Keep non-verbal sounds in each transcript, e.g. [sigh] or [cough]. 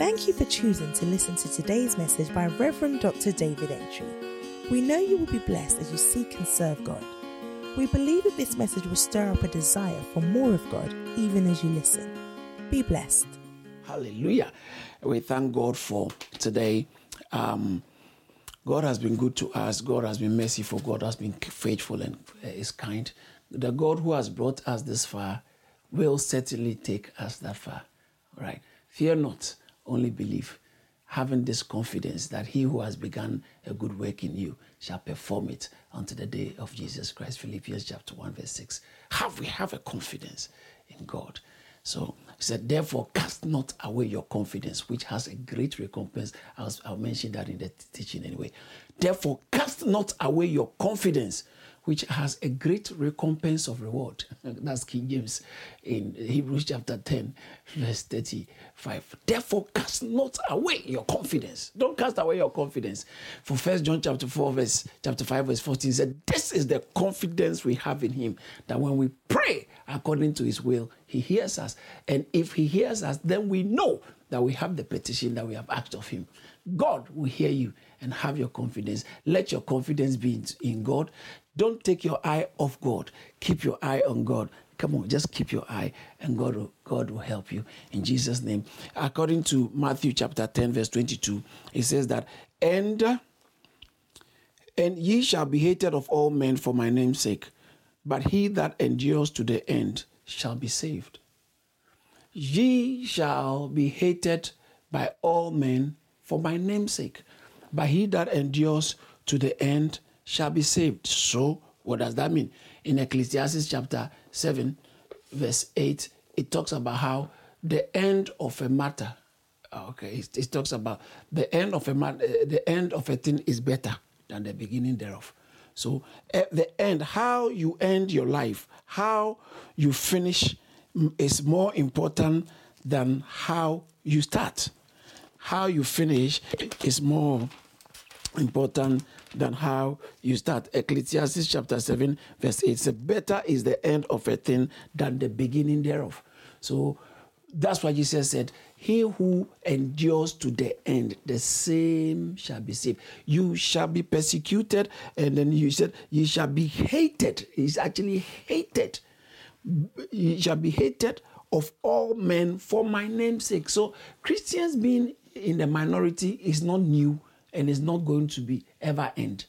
Thank you for choosing to listen to today's message by Reverend Dr. David Entry. We know you will be blessed as you seek and serve God. We believe that this message will stir up a desire for more of God even as you listen. Be blessed. Hallelujah. We thank God for today. Um, God has been good to us. God has been merciful. God has been faithful and is kind. The God who has brought us this far will certainly take us that far. All right. Fear not, only believe. Having this confidence that he who has begun a good work in you shall perform it unto the day of Jesus Christ. Philippians chapter 1, verse 6. Have we have a confidence in God. So he said, therefore, cast not away your confidence, which has a great recompense. I'll, I'll mention that in the teaching anyway. Therefore, cast not away your confidence, which has a great recompense of reward. [laughs] That's King James in Hebrews chapter 10, verse 35. Therefore, cast not away your confidence. Don't cast away your confidence. For First John chapter 4, verse chapter 5, verse 14 said, This is the confidence we have in him, that when we pray according to his will, he hears us. And if he hears us, then we know that we have the petition that we have asked of him. God will hear you and have your confidence. Let your confidence be in God. Don't take your eye off God. Keep your eye on God. Come on, just keep your eye, and God will, God will help you in Jesus' name. According to Matthew chapter 10, verse 22, it says that, and and ye shall be hated of all men for my name's sake, but he that endures to the end shall be saved. Ye shall be hated by all men for my name's sake, but he that endures to the end shall be saved. So, what does that mean? In Ecclesiastes chapter 7, verse 8, it talks about how the end of a matter, ah, okay, it, it talks about the end of a matter, eh, the end of a thing is better than the beginning thereof. So, at the end, how you end your life, how you finish mm, is more important than how you start. How you finish is more important than how you start. Ecclesiastes chapter 7, verse 8 says, Better is the end of a thing than the beginning thereof. So that's why Jesus said, He who endures to the end, the same shall be saved. You shall be persecuted, and then you said, You shall be hated. He's actually hated. You shall be hated of all men for my name's sake. So Christians being in the minority is not new and it's not going to be ever end.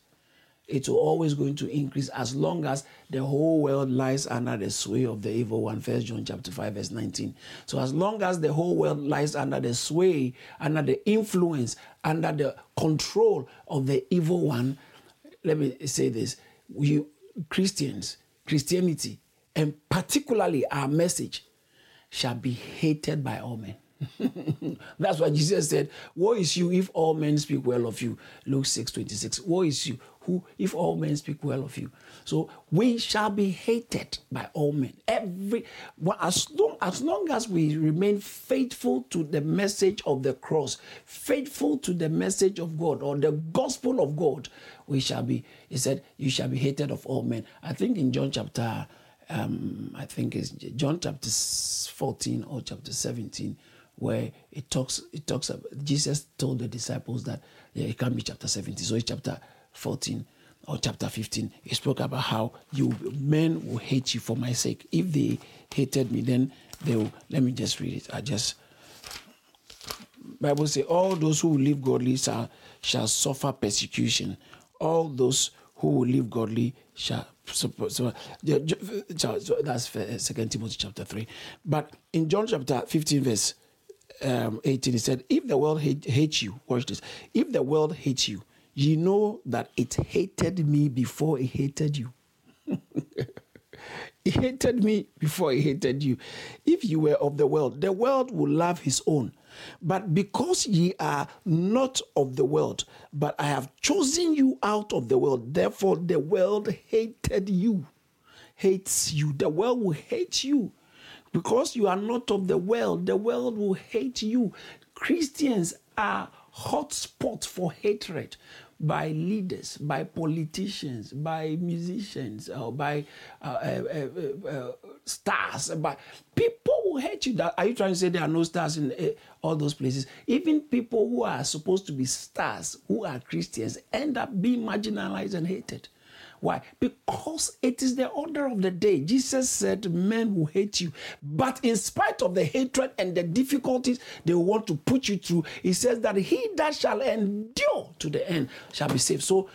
It's always going to increase as long as the whole world lies under the sway of the evil one. First John chapter 5, verse 19. So as long as the whole world lies under the sway, under the influence, under the control of the evil one, let me say this. We Christians, Christianity, and particularly our message shall be hated by all men. That's why Jesus said, Woe is you if all men speak well of you. Luke 6 26. Woe is you who if all men speak well of you. So we shall be hated by all men. Every well, as long as long as we remain faithful to the message of the cross, faithful to the message of God or the gospel of God, we shall be, he said, you shall be hated of all men. I think in John chapter um, I think it's John chapter 14 or chapter 17, where it talks, it talks about, Jesus told the disciples that, yeah, it can't be chapter 17, so it's chapter 14 or chapter 15. He spoke about how you men will hate you for my sake. If they hated me, then they will, let me just read it. I just, Bible say, all those who live godly shall, shall suffer persecution. All those who live godly shall so, so, that's uh, Second Timothy chapter three. But in John chapter fifteen, verse um, eighteen, he said, "If the world hate, hates you, watch this. If the world hates you, you know that it hated me before it hated you." [laughs] He hated me before he hated you. If you were of the world, the world would love his own. But because ye are not of the world, but I have chosen you out of the world, therefore the world hated you. Hates you. The world will hate you. Because you are not of the world, the world will hate you. Christians are hotspot for hatred by leaders, by politicians, by musicians, or by uh, uh, uh, stars. By people will hate you. Are you trying to say there are no stars in uh, all those places? Even people who are supposed to be stars, who are Christians, end up being marginalized and hated. Why? Because it is the order of the day. Jesus said, Men will hate you. But in spite of the hatred and the difficulties they want to put you through, he says that he that shall endure to the end shall be saved. So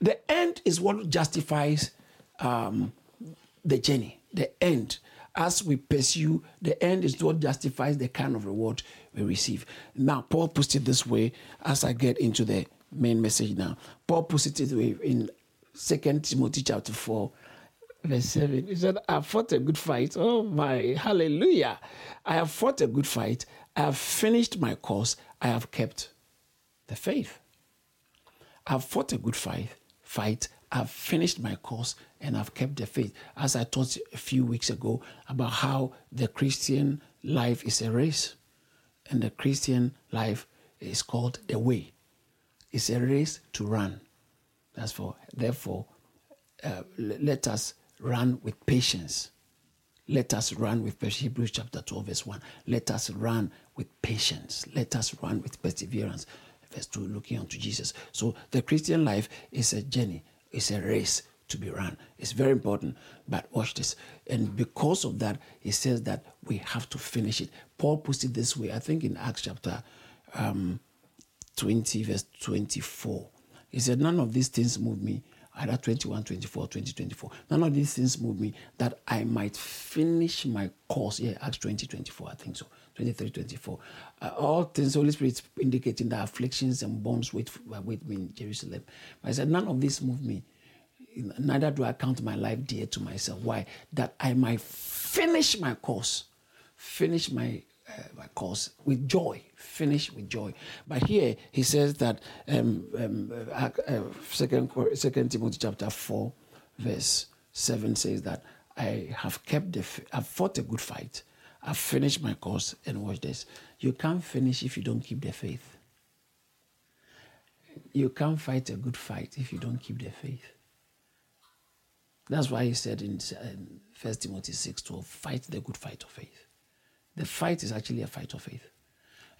the end is what justifies um, the journey. The end. As we pursue, the end is what justifies the kind of reward we receive. Now, Paul puts it this way as I get into the main message now. Paul puts it this way in Second Timothy chapter 4, verse 7. He said, I fought a good fight. Oh my, hallelujah. I have fought a good fight. I have finished my course. I have kept the faith. I have fought a good fight. Fight. I've finished my course and I've kept the faith. As I taught a few weeks ago about how the Christian life is a race, and the Christian life is called the way. It's a race to run. That's for, therefore, uh, let us run with patience. Let us run with Hebrews chapter 12, verse 1. Let us run with patience. Let us run with perseverance. Verse 2, looking unto Jesus. So the Christian life is a journey, it's a race to be run. It's very important. But watch this. And because of that, he says that we have to finish it. Paul puts it this way, I think in Acts chapter um, 20, verse 24. He said, None of these things move me. Either 21, 24, 20, 24. None of these things move me that I might finish my course. Yeah, Acts 20, 24, I think so. 23, 24. Uh, all things, Holy Spirit indicating that afflictions and bombs wait, wait me in Jerusalem. But I said, None of this move me. Neither do I count my life dear to myself. Why? That I might finish my course, finish my uh, my course with joy, finish with joy. But here he says that um, um, uh, uh, second, second Timothy chapter 4, verse 7 says that I have kept the, I've fought a good fight. I've finished my course. And watch this. You can't finish if you don't keep the faith. You can't fight a good fight if you don't keep the faith. That's why he said in, 1 Timothy 6 12, fight the good fight of faith. The fight is actually a fight of faith.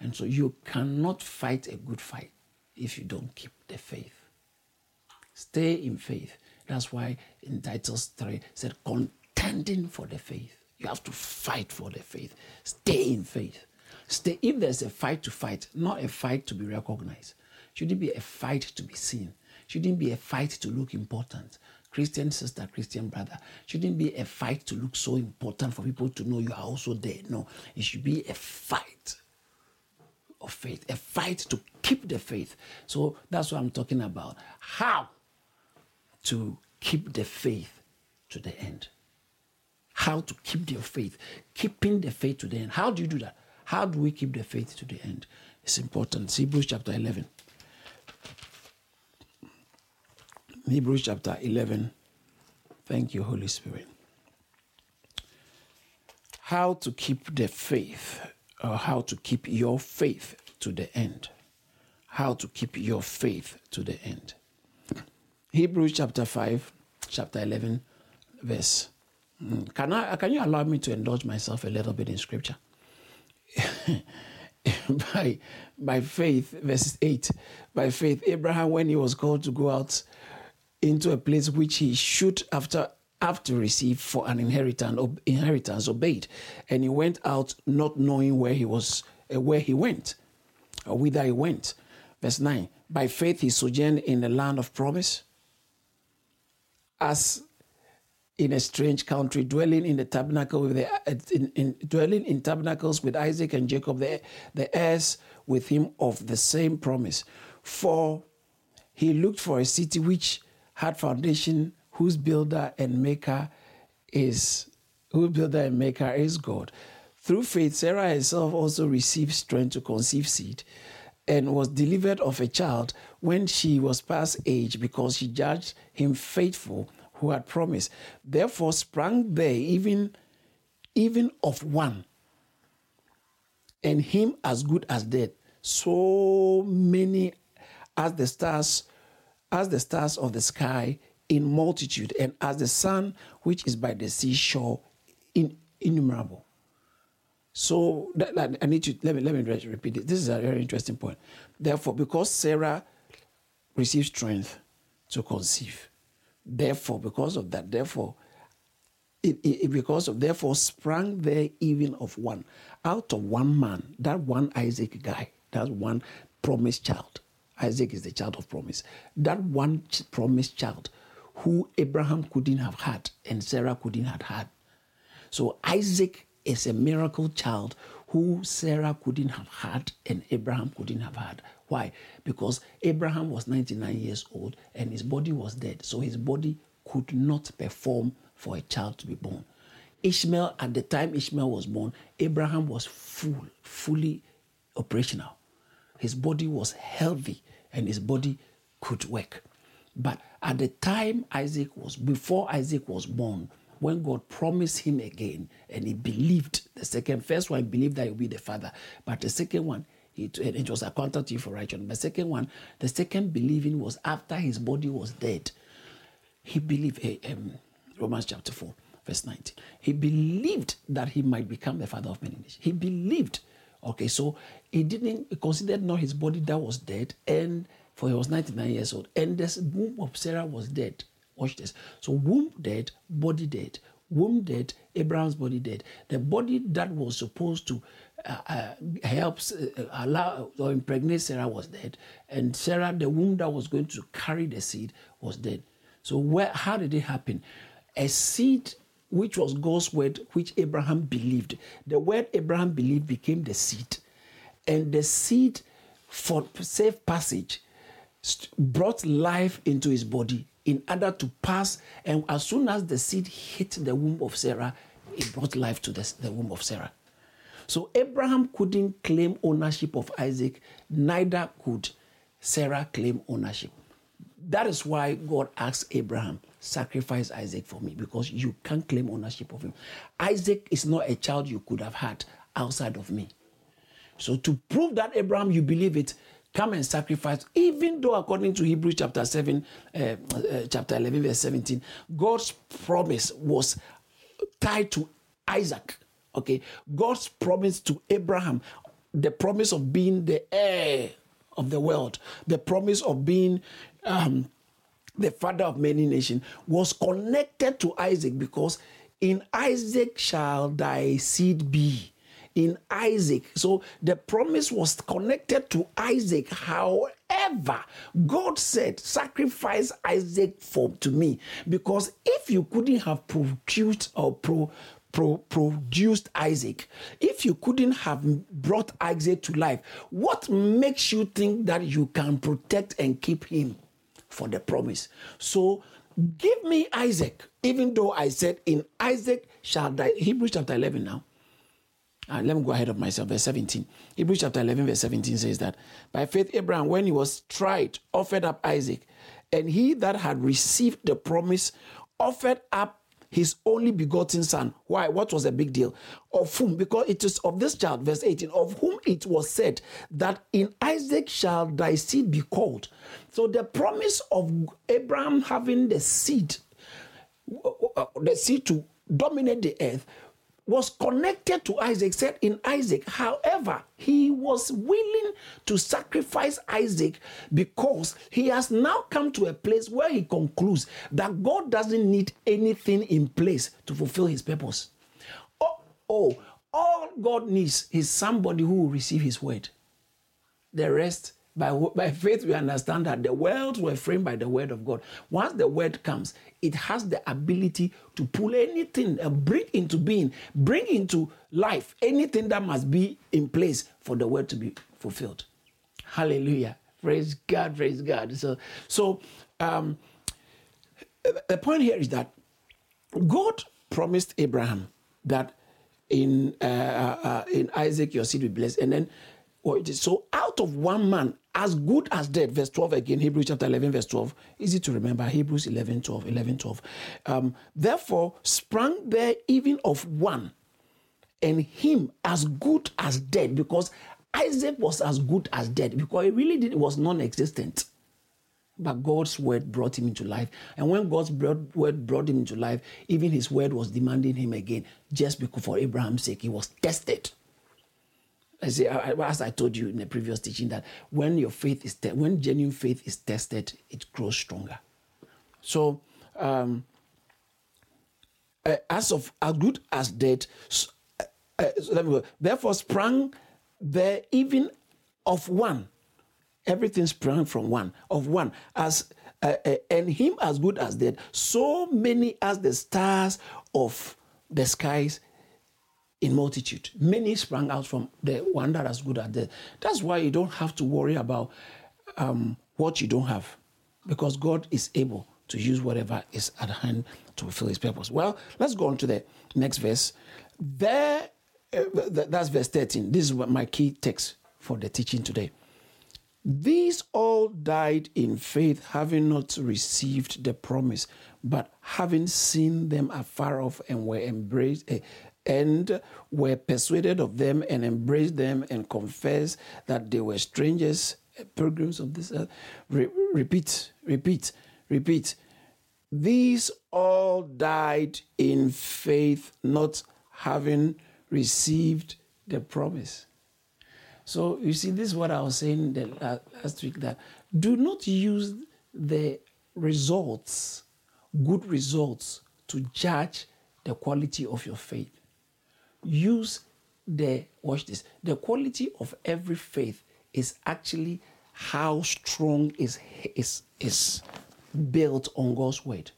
And so you cannot fight a good fight if you don't keep the faith. Stay in faith. That's why in Titus 3 said contending for the faith. You have to fight for the faith. Stay in faith. Stay if there's a fight to fight, not a fight to be recognized. Shouldn't be a fight to be seen. Shouldn't be a fight to look important. Christian sister, Christian brother, shouldn't be a fight to look so important for people to know you are also there. No, it should be a fight of faith, a fight to keep the faith. So that's what I'm talking about. How to keep the faith to the end. How to keep your faith, keeping the faith to the end. How do you do that? How do we keep the faith to the end? It's important. Hebrews chapter 11. Hebrews chapter 11. Thank you, Holy Spirit. How to keep the faith, or how to keep your faith to the end. How to keep your faith to the end. Hebrews chapter 5, chapter 11, verse. Hmm, can, I, can you allow me to indulge myself a little bit in scripture? [laughs] by, by faith, verse 8, by faith, Abraham, when he was called to go out into a place which he should after have to receive for an inheritance, inheritance obeyed, and he went out not knowing where he was, uh, where he went, or whither he went. Verse nine: By faith he sojourned in the land of promise, as in a strange country, dwelling in the tabernacle with the, uh, in, in, dwelling in tabernacles with Isaac and Jacob, the, the heirs with him of the same promise. For he looked for a city which had foundation, whose builder and maker is whose builder and maker is God. Through faith, Sarah herself also received strength to conceive seed and was delivered of a child when she was past age because she judged him faithful who had promised. Therefore sprang there even, even of one, and him as good as dead, so many as the stars as the stars of the sky in multitude, and as the sun which is by the seashore in, innumerable. So that, that- I need to let me let me repeat it. This is a very interesting point. Therefore, because Sarah received strength to conceive, therefore, because of that, therefore, it, it, because of therefore sprang there even of one out of one man that one isaac guy that one promised child isaac is the child of promise. That one ch- promised child who abraham couldn't have had and sarah couldn't have had. So isaac is a miracle child who sarah couldn't have had and abraham couldn't have had. Why? Because abraham was 99 years old and his body was dead. So his body could not perform for a child to be born. Ishmael at the time ishmael was born abraham was full fully operational. His body was healthy and his body could work. But at the time Isaac was, before Isaac was born, when God promised him again and he believed, the second, first one, believed that he would be the father. But the second one, it, it was accounted to you for righteousness. But second one, the second believing was after his body was dead. He believed, eh, um, Romans chapter 4, verse 19. He believed that he might become the father of many nations. He believed. Okay, so he didn't he considered not his body that was dead, and for he was 99 years old, and the womb of Sarah was dead. Watch this. So womb dead, body dead. Womb dead, Abraham's body dead. The body that was supposed to uh, uh, help uh, allow or impregnate Sarah was dead, and Sarah, the womb that was going to carry the seed, was dead. So where how did it happen? A seed which was God's word, which Abraham believed. The word Abraham believed became the seed. And the seed, for safe passage, brought life into his body in order to pass. And as soon as the seed hit the womb of Sarah, it brought life to the, the womb of Sarah. So Abraham couldn't claim ownership of Isaac, neither could Sarah claim ownership. That is why God asked Abraham, sacrifice Isaac for me, because you can't claim ownership of him. Isaac is not a child you could have had outside of me. So to prove that Abraham, you believe it, come and sacrifice. Even though according to Hebrews chapter 7, uh, uh, chapter 11, verse 17, God's promise was tied to Isaac. Okay, God's promise to Abraham, the promise of being the heir of the world, the promise of being um, the father of many nations, was connected to Isaac because in Isaac shall thy seed be. In Isaac. So the promise was connected to Isaac. However, God said, Sacrifice Isaac for to me. Because if you couldn't have produced or pro, pro, produced Isaac, if you couldn't have brought Isaac to life, what makes you think that you can protect and keep him for the promise? So give me Isaac, even though I said, In Isaac shall die. Hebrews chapter 11 now. Uh, let me go ahead of myself. Verse 17. Hebrews chapter 11, verse 17 says that by faith, Abraham, when he was tried, offered up Isaac, and he that had received the promise offered up his only begotten son. Why? What was the big deal? Of whom? Because it is of this child, verse 18, of whom it was said that in Isaac shall thy seed be called. So the promise of Abraham having the seed, uh, the seed to dominate the earth was connected to Isaac, said in Isaac. However, he was willing to sacrifice Isaac because he has now come to a place where he concludes that God doesn't need anything in place to fulfill his purpose. Oh, oh all God needs is somebody who will receive his word. The rest, by, by faith, we understand that the worlds were framed by the word of God. Once the word comes, it has the ability to pull anything, and bring into being, bring into life anything that must be in place for the word to be fulfilled. Hallelujah. Praise God, praise God. So, so um, the point here is that God promised Abraham that in uh, uh, in Isaac your seed will be blessed, and then it is so out of one man as good as dead verse 12 again hebrews chapter 11 verse 12 easy to remember hebrews 11 12 11 12 um, therefore sprang there even of one and him as good as dead because isaac was as good as dead because he really did, was non-existent but God's word brought him into life. And when God's word brought him into life, even his word was demanding him again, just because for Abraham's sake, he was tested. I say, as I told you in the previous teaching, that when your faith is, te- when genuine faith is tested, it grows stronger. So, um, uh, as of as good as dead, uh, uh, so. Therefore sprang there even of one. Everything sprang from one of one as uh, uh, and him as good as dead. So many as the stars of the skies in multitude. Many sprang out from the one that is good at death. That's why you don't have to worry about um, what you don't have, because God is able to use whatever is at hand to fulfill His purpose. Well, let's go on to the next verse. There, uh, that's verse 13. This is what my key text for the teaching today. These all died in faith, having not received the promise, but having seen them afar off and were embraced. Uh, and were persuaded of them and embraced them and confessed that they were strangers, pilgrims of this earth. Re- repeat, repeat, repeat. These all died in faith, not having received the promise. So you see, this is what I was saying last week that do not use the results, good results, to judge the quality of your faith use the watch this the quality of every faith is actually how strong is is is built on God's word.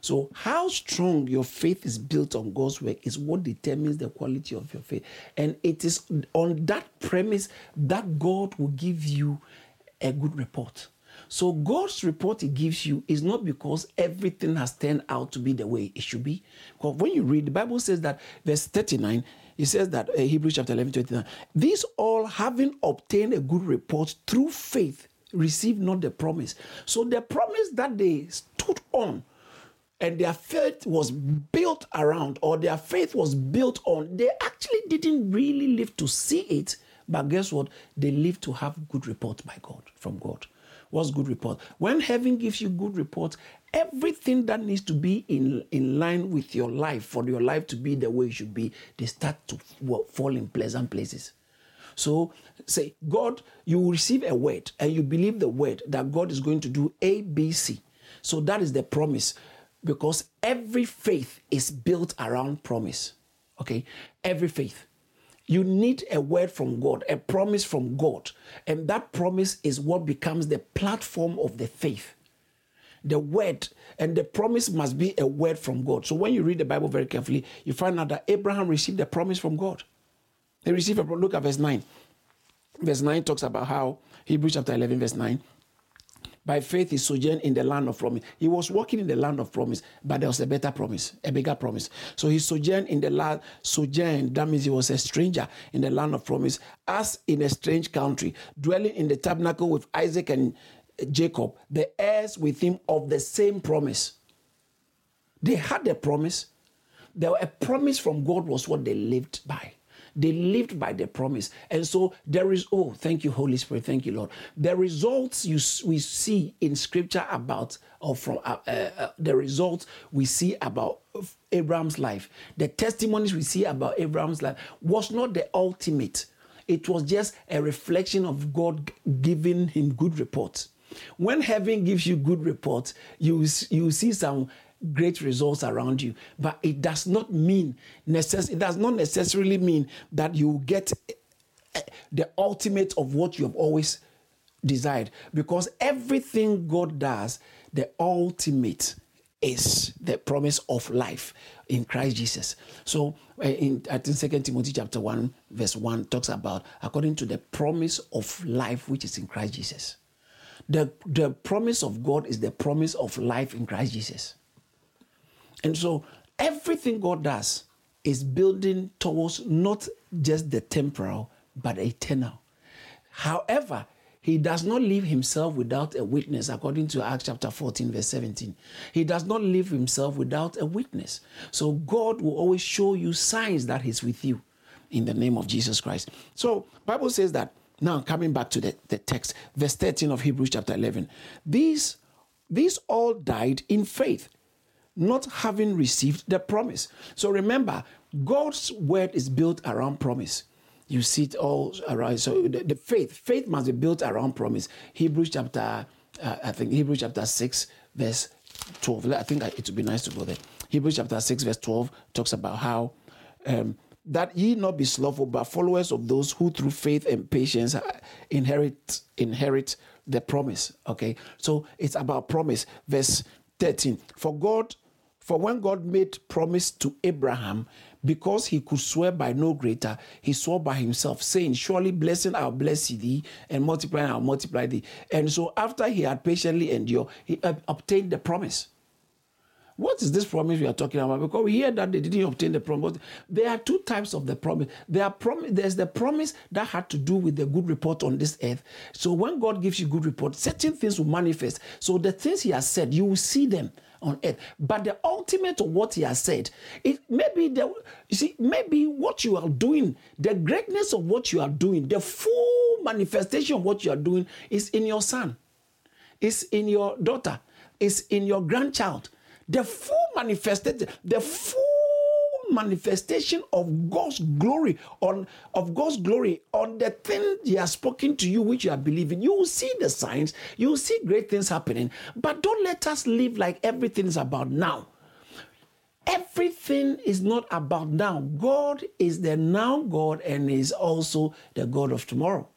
So how strong your faith is built on God's word is what determines the quality of your faith. And it is on that premise that God will give you a good report. So God's report He gives you is not because everything has turned out to be the way it should be. Because when you read, the Bible says that verse 39, it says that uh, Hebrews chapter 11, 29, these all having obtained a good report through faith received not the promise. So the promise that they stood on and their faith was built around or their faith was built on, they actually didn't really live to see it. But guess what? They lived to have good report by God, from God. What's good report? When heaven gives you good report, everything that needs to be in, in line with your life, for your life to be the way it should be, they start to fall in pleasant places. So say, God, you receive a word and you believe the word that God is going to do A, B, C. So that is the promise because every faith is built around promise. Okay? Every faith. You need a word from God, a promise from God. And that promise is what becomes the platform of the faith. The word and the promise must be a word from God. So when you read the Bible very carefully, you find out that Abraham received a promise from God. He received a look at verse 9. Verse 9 talks about how Hebrews chapter 11, verse 9 by faith, he sojourned in the land of promise. He was walking in the land of promise, but there was a better promise, a bigger promise. So he sojourned in the land, sojourned, that means he was a stranger in the land of promise, as in a strange country, dwelling in the tabernacle with Isaac and Jacob, the heirs with him of the same promise. They had a promise. There a promise from God was what they lived by. They lived by the promise. And so there is, oh, thank you, Holy Spirit. Thank you, Lord. The results you, we see in scripture about, or from uh, uh, uh, the results we see about Abraham's life, the testimonies we see about Abraham's life was not the ultimate. It was just a reflection of God giving him good reports. When heaven gives you good reports, you, you see some great results around you. But it does not mean necess- it does not necessarily mean that you get eh, the ultimate of what you have always desired. Because everything God does, the ultimate is the promise of life in Christ Jesus. So eh, in I think Second Timothy chapter 1, verse 1 talks about according to the promise of life which is in Christ Jesus. The, the promise of God is the promise of life in Christ Jesus. And so everything God does is building towards not just the temporal, but eternal. However, he does not leave himself without a witness, according to Acts chapter 14, verse 17. He does not leave himself without a witness. So God will always show you signs that he's with you in the name of Jesus Christ. So Bible says that, now coming back to the, the text, verse 13 of Hebrews chapter 11. These, these all died in faith not having received the promise. So remember, God's word is built around promise. you see it all around. So the, the faith, faith must be built around promise. Hebrews chapter, uh, I think Hebrews chapter six, verse twelve. I think it would be nice to go there. Hebrews chapter six, verse twelve talks about how. Um, that ye not be slothful, but followers of those who through faith and patience inherit inherit the promise. Okay, so it's about promise. Verse 13. For God, for when God made promise to Abraham, because he could swear by no greater, he swore by himself, saying, Surely blessing I'll bless thee, and multiplying I'll multiply thee. And so after he had patiently endured, he uh, obtained the promise. What is this promise we are talking about? Because we hear that they didn't obtain the promise. There are two types of the promise. There are prom- There's the promise that had to do with the good report on this earth. So when God gives you good report, certain things will manifest. So the things He has said, you will see them on earth. But the ultimate of what He has said, it maybe the you see maybe what you are doing, the greatness of what you are doing, the full manifestation of what you are doing is in your son, is in your daughter, is in your grandchild the full manifestation, the full manifestation of God's glory on of God's glory on the thing He has spoken to you, which you are believing. You will see the signs, you will see great things happening. But don't let us live like everything is about now. Everything is not about now. God is the now God and is also the God of tomorrow.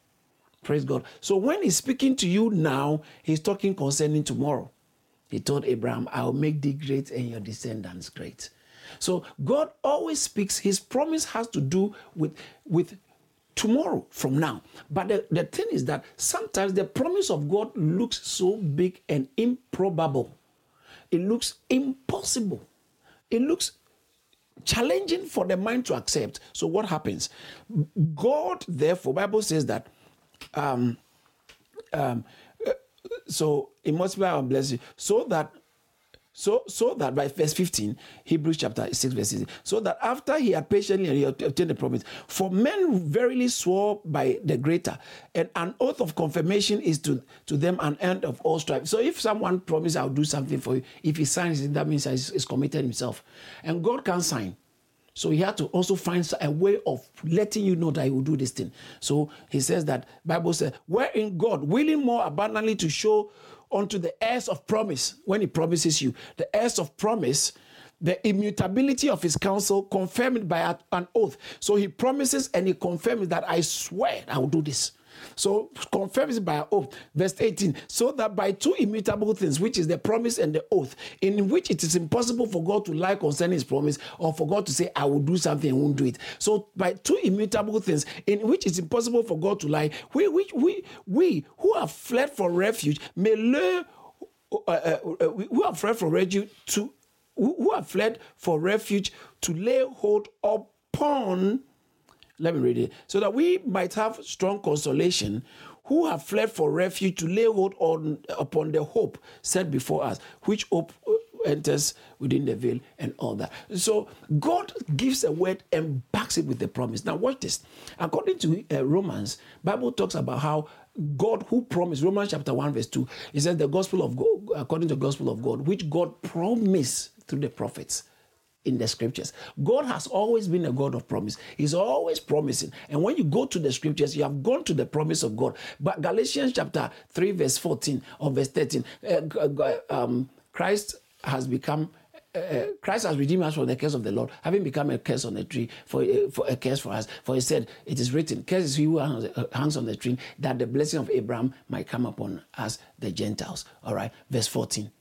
Praise God. So when He's speaking to you now, He's talking concerning tomorrow. He told Abraham, I will make thee great and your descendants great. So God always speaks, his promise has to do with, with tomorrow from now. But the, the thing is that sometimes the promise of God looks so big and improbable. It looks impossible. It looks challenging for the mind to accept. So what happens? God, therefore, Bible says that um, um, so it multiply and bless you so that so so that by verse 15 hebrews chapter 6 verse 16 so that after he had patiently obtained the promise for men verily swore by the greater and an oath of confirmation is to to them an end of all strife. So if someone promises i'll do something for you if he signs it that means he's, he's committed himself. And god can sign. So he had to also find a way of letting you know that he will do this thing. So he says that Bible says, wherein God willing more abundantly to show unto the heirs of promise, when he promises you, the heirs of promise, the immutability of his counsel confirmed by an oath. So he promises and he confirms that I swear I will do this. So confirms by oath. Verse 18. So that by two immutable things, which is the promise and the oath, in which it is impossible for God to lie concerning his promise, or for God to say, I will do something and won't do it. So by two immutable things, in which it's impossible for God to lie, we we we, we who have fled for refuge may learn uh, uh, uh, who have fled for refuge to who have fled for refuge to lay hold upon let me read it. So that we might have strong consolation who have fled for refuge to lay hold on upon the hope set before us, which hope uh, enters within the veil and all that. So God gives a word and backs it with the promise. Now watch this. According to uh, Romans, Bible talks about how God who promised Romans chapter 1 verse 2 he says the gospel of God according to the gospel of God which God promised through the prophets in the scriptures. God has always been a God of promise. He's always promising. And when you go to the scriptures, you have gone to the promise of God. But Galatians chapter 3, verse 14 or verse 13, uh, um, Christ has become. Uh, Christ has redeemed us from the curse of the Lord, having become a curse on the tree for, uh, for a curse for us. For he said, "It is written, curse is he who hangs, uh, on the tree, that the blessing of Abraham might come upon us, the Gentiles." All right, verse fourteen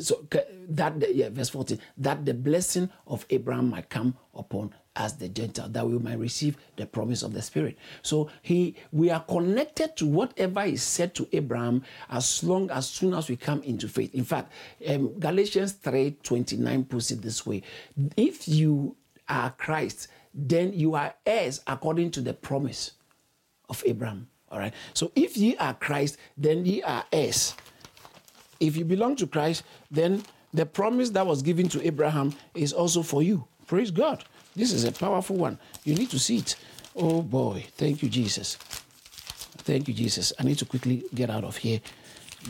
so that yeah verse 14 that the blessing of abraham might come upon us the gentile that we might receive the promise of the spirit. So he we are connected to whatever is said to abraham as long as soon as we come into faith. In fact um, galatians 3 29 puts it this way if you are christ then you are heirs according to the promise of abraham. All right? So if ye are christ then ye are heirs if you belong to Christ, then the promise that was given to Abraham is also for you. Praise God. This is a powerful one. You need to see it. Oh boy. Thank you, Jesus. Thank you, Jesus. I need to quickly get out of here,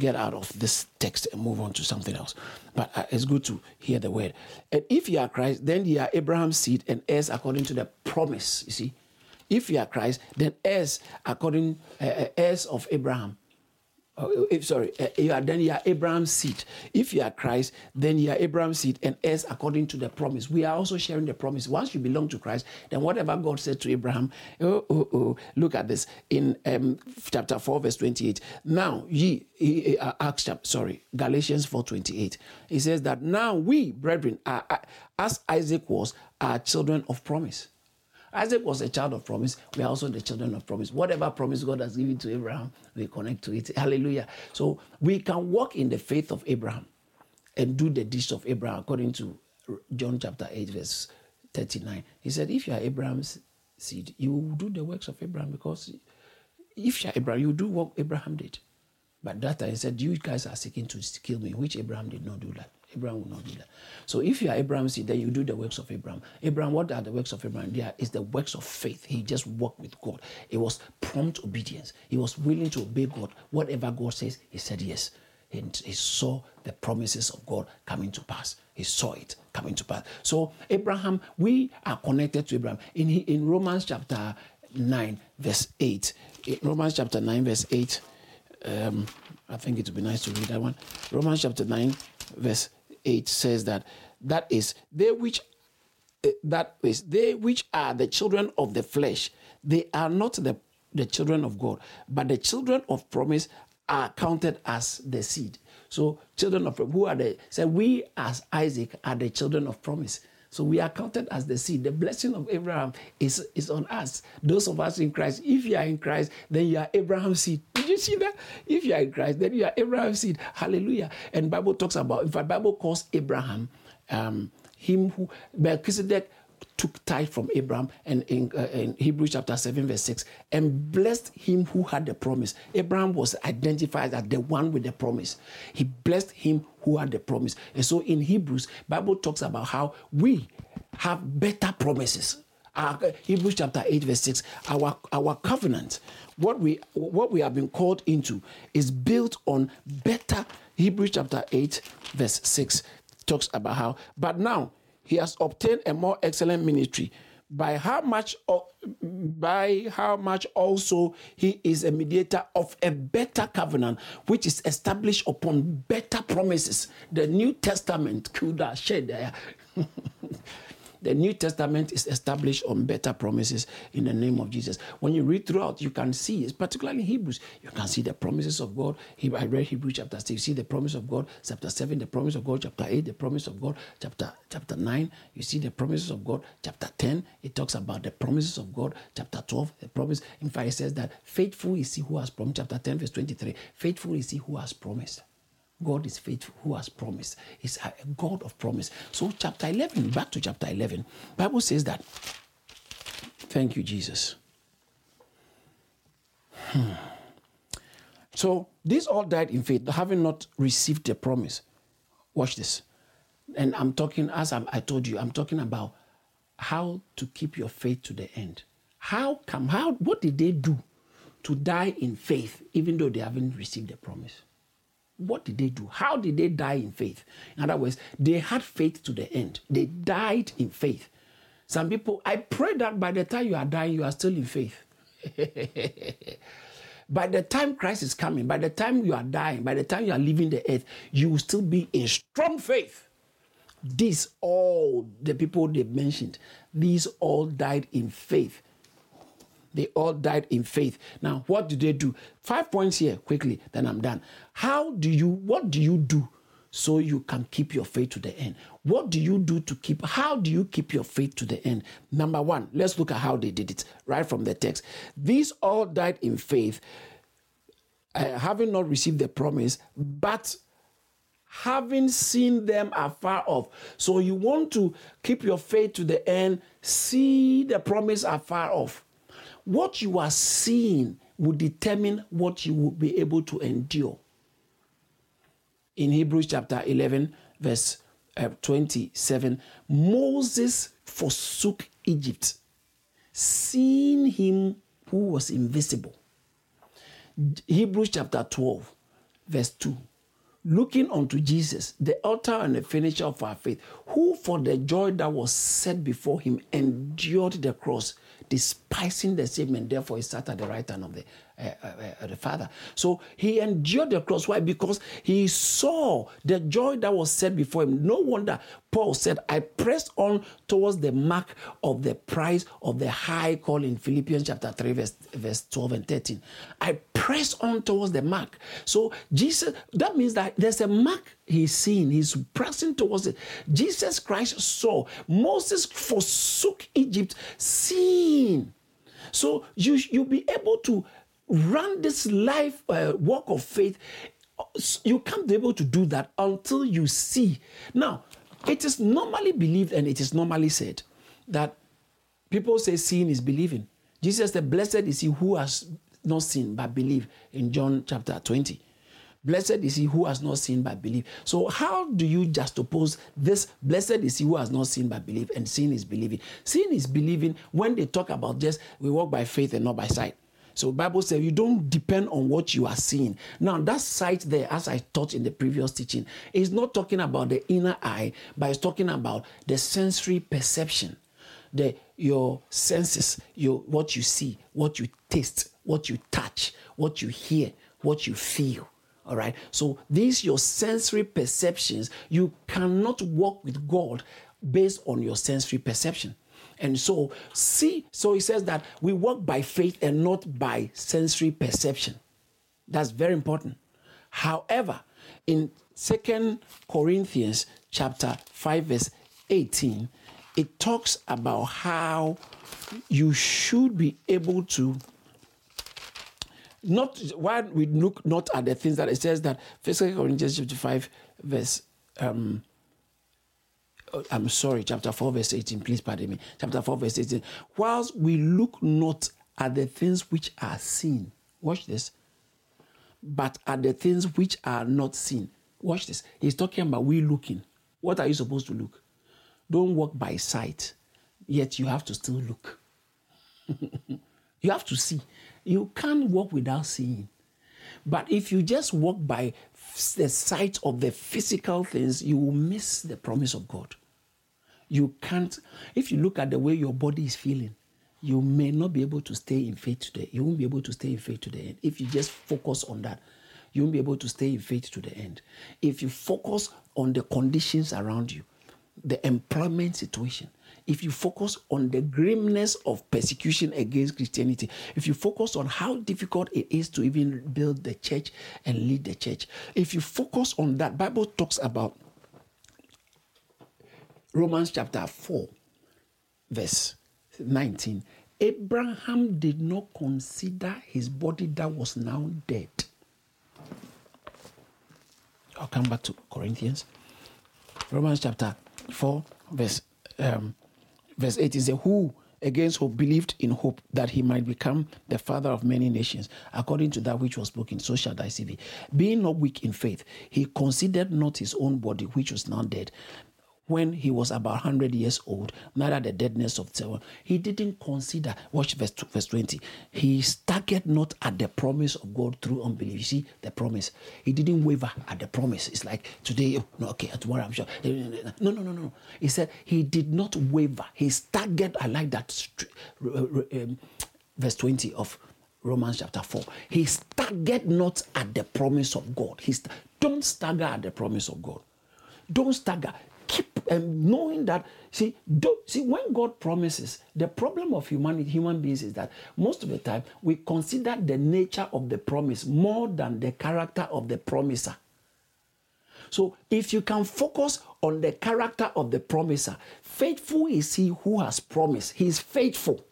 get out of this text and move on to something else. But uh, it's good to hear the word. And if you are Christ, then you are Abraham's seed and heirs according to the promise. You see? If you are Christ, then heirs according uh, uh, heirs of Abraham. Uh, if, sorry, uh, you are, then you are Abraham's seed. If you are Christ, then you are Abraham's seed and heirs according to the promise. We are also sharing the promise. Once you belong to Christ, then whatever God said to Abraham, oh, oh, oh look at this in um, chapter 4, verse 28. Now, ye, uh, Acts chapter, sorry, Galatians 4, 28. He says that now we, brethren, are, as Isaac was, are children of promise. Isaac was a child of promise. We are also the children of promise. Whatever promise God has given to Abraham, we connect to it. Hallelujah. So we can walk in the faith of Abraham and do the deeds of Abraham according to John chapter 8, verse 39. He said, If you are Abraham's seed, you will do the works of Abraham because if you are Abraham, you do what Abraham did. But that time he said, You guys are seeking to kill me, which Abraham did not do that. Abraham will not do that. So if you are Abraham's seed, then you do the works of Abraham. Abraham, what are the works of Abraham? There is the works of faith. He just walked with God. It was prompt obedience. He was willing to obey God. Whatever God says, he said yes. And he saw the promises of God coming to pass. He saw it coming to pass. So Abraham, we are connected to Abraham. In, in Romans chapter 9, verse 8. In Romans chapter 9, verse 8. Um, I think it would be nice to read that one. Romans chapter 9, verse 8 says that that is they which uh, that is they which are the children of the flesh they are not the the children of god but the children of promise are counted as the seed. So children of who are the say we as isaac are the children of promise so we are counted as the seed. The blessing of Abraham is, is on us. Those of us in Christ, if you are in Christ, then you are Abraham's seed. Did you see that? If you are in Christ, then you are Abraham's seed. Hallelujah. And Bible talks about, in fact, Bible calls Abraham um, him who Melchizedek took tithe from Abraham and in, uh, in, Hebrews chapter 7 verse 6 and blessed him who had the promise. Abraham was identified as the one with the promise. He blessed him who had the promise. And so in Hebrews, Bible talks about how we have better promises. Our, Hebrews chapter 8 verse 6 our our covenant what we what we have been called into is built on better Hebrews chapter 8 verse 6 talks about how but now he has obtained a more excellent ministry by how much by how much also he is a mediator of a better covenant which is established upon better promises. The new testament could have shed there [laughs] The New Testament is established on better promises in the name of Jesus. When you read throughout, you can see, particularly Hebrews, you can see the promises of God. I read Hebrews chapter 6, you see the promise of God, chapter 7, the promise of God, chapter 8, the promise of God, chapter, chapter 9, you see the promises of God, chapter 10, it talks about the promises of God, chapter 12, the promise. In fact, it says that faithful is he who has promised, chapter 10, verse 23, faithful is he who has promised. God is faithful who has promised. He's a God of promise. So chapter 11, back to chapter 11, Bible says that. Thank you, Jesus. Hmm. So these all died in faith, having not received the promise. Watch this. And I'm talking, as I'm, I told you, I'm talking about how to keep your faith to the end. How come, how, what did they do to die in faith, even though they haven't received the promise? What did they do? How did they die in faith? In other words, they had faith to the end. They died in faith. Some people, I pray that by the time you are dying, you are still in faith. [laughs] by the time Christ is coming, by the time you are dying, by the time you are leaving the earth, you will still be in strong faith. These all the people they mentioned, these all died in faith. They all died in faith. Now, what do they do? Five points here quickly, then I'm done. How do you, what do you do so you can keep your faith to the end? What do you do to keep, how do you keep your faith to the end? Number one, let's look at how they did it right from the text. These all died in faith, uh, having not received the promise, but having seen them afar off. So you want to keep your faith to the end, see the promise afar off. What you are seeing will determine what you will be able to endure. In Hebrews chapter 11, verse uh, 27, Moses forsook Egypt, seeing him who was invisible. Hebrews chapter 12, verse 2. looking unto Jesus, the author and the finisher of our faith, who for the joy that was set before him endured the cross, despising the shame, and therefore he sat at the right hand of the, uh, uh, the Father. So he endured the cross. Why? Because he saw the joy that was set before him. No wonder Paul said, I pressed on towards the mark of the prize of the high call in Philippians chapter 3, verse, verse 12 and 13. I pressed on towards the mark. So Jesus, that means that there's a mark he's seeing, he's pressing towards it. Jesus Christ saw Moses forsook Egypt, seeing. So you, you'll be able to run this life uh, walk of faith, you can't be able to do that until you see. Now, it is normally believed and it is normally said that people say seeing is believing. Jesus said, Blessed is he who has not seen but believe in John chapter 20. Blessed is he who has not seen but believe. So, how do you just oppose this? Blessed is he who has not seen but believe, and seeing is believing. Seeing is believing when they talk about just we walk by faith and not by sight. So Bible says you don't depend on what you are seeing. Now that sight there, as I taught in the previous teaching, is not talking about the inner eye, but it's talking about the sensory perception, the your senses, your what you see, what you taste, what you touch, what you hear, what you feel. All right. So these your sensory perceptions, you cannot walk with God based on your sensory perception. And so, see, so he says that we walk by faith and not by sensory perception. That's very important. However, in Second Corinthians chapter 5, verse 18, it talks about how you should be able to not why we look not at the things that it says that First Corinthians chapter 5, verse um, Uh, I'm sorry, chapter 4, verse 18. Please pardon me. Chapter 4, verse 18. Whilst we look not at the things which are seen, watch this, but at the things which are not seen. Watch this. He's talking about we looking. What are you supposed to look? Don't walk by sight, yet you have to still look. [laughs] you have to see. You can't walk without seeing. But if you just walk by the sight of the physical things, you will miss the promise of God. You can't, if you look at the way your body is feeling, you may not be able to stay in faith today. You won't be able to stay in faith to the end. If you just focus on that, you won't be able to stay in faith to the end. If you focus on the conditions around you, the employment situation, if you focus on the grimness of persecution against Christianity, if you focus on how difficult it is to even build the church and lead the church, if you focus on that, Bible talks about Romans chapter 4, verse 19. Abraham did not consider his body that was now dead. I'll come back to Corinthians. Romans chapter 4, verse um, verse 8 is a who against hope believed in hope that he might become the father of many nations, according to that which was spoken, so shall thy seed be. Being not weak in faith, he considered not his own body, which was now dead, when he was about 100 years old, neither the deadness of seven. He didn't consider, watch verse, verse 20. He staggered not at the promise of God through unbelief. You see, the promise. He didn't waver at the promise. It's like today, oh, no, okay, tomorrow I'm sure. No, no, no, no. He said he did not waver. He staggered. I like that. Um, verse 20 of Romans chapter 4. He staggered not at the promise of God. He st- don't stagger at the promise of God. Don't stagger keep um, knowing that see do, see when god promises the problem of humanity human beings is that most of the time we consider the nature of the promise more than the character of the promiser. So if you can focus on the character of the promiser faithful is he who has promised. He is faithful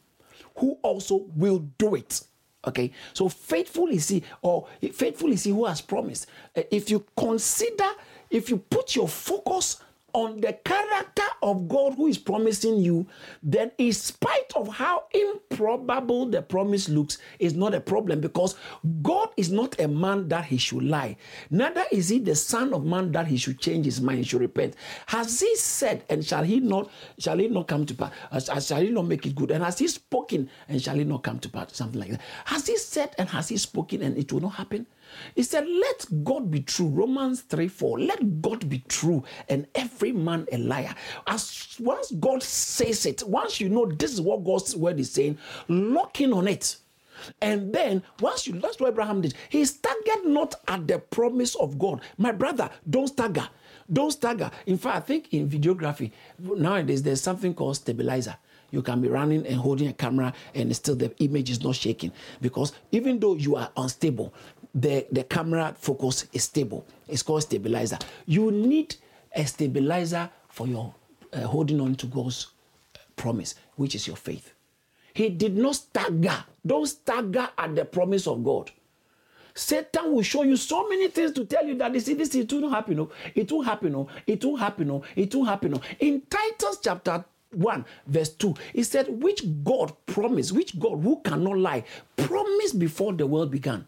who also will do it. Okay? So faithful is he or faithful is he who has promised. If you consider if you put your focus on the character of God who is promising you, then in spite of how improbable the promise looks, is not a problem because God is not a man that he should lie. Neither is he the son of man that he should change his mind, he should repent. Has he said, and shall he not shall he not come to pass? Uh, uh, shall he not make it good? And has he spoken and shall he not come to pass? Something like that. Has he said and has he spoken and it will not happen? He said, Let God be true. Romans 3 4. Let God be true and every man a liar. As once God says it, once you know this is what God's word is saying, lock in on it. And then once you that's what Abraham did, he staggered not at the promise of God. My brother, don't stagger. Don't stagger. In fact, I think in videography, nowadays there's something called stabilizer you can be running and holding a camera and still the image is not shaking because even though you are unstable the, the camera focus is stable. It's called stabilizer. You need a stabilizer for your uh, holding on to God's promise, which is your faith. He did not stagger. Don't stagger at the promise of God. Satan will show you so many things to tell you that this, this it will not happen. No, it won't happen. No, it won't happen. No, it won't happen. No. In Titus chapter 1 verse 2 he said which god promised which god who cannot lie promised before the world began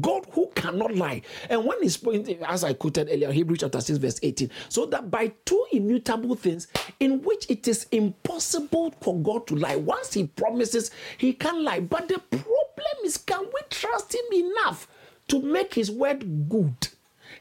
God who cannot lie. And when he's pointing, as I quoted earlier, Hebrews chapter 6, verse 18, so that by two immutable things in which it is impossible for God to lie, once he promises, he can't lie. But the problem is, can we trust him enough to make his word good?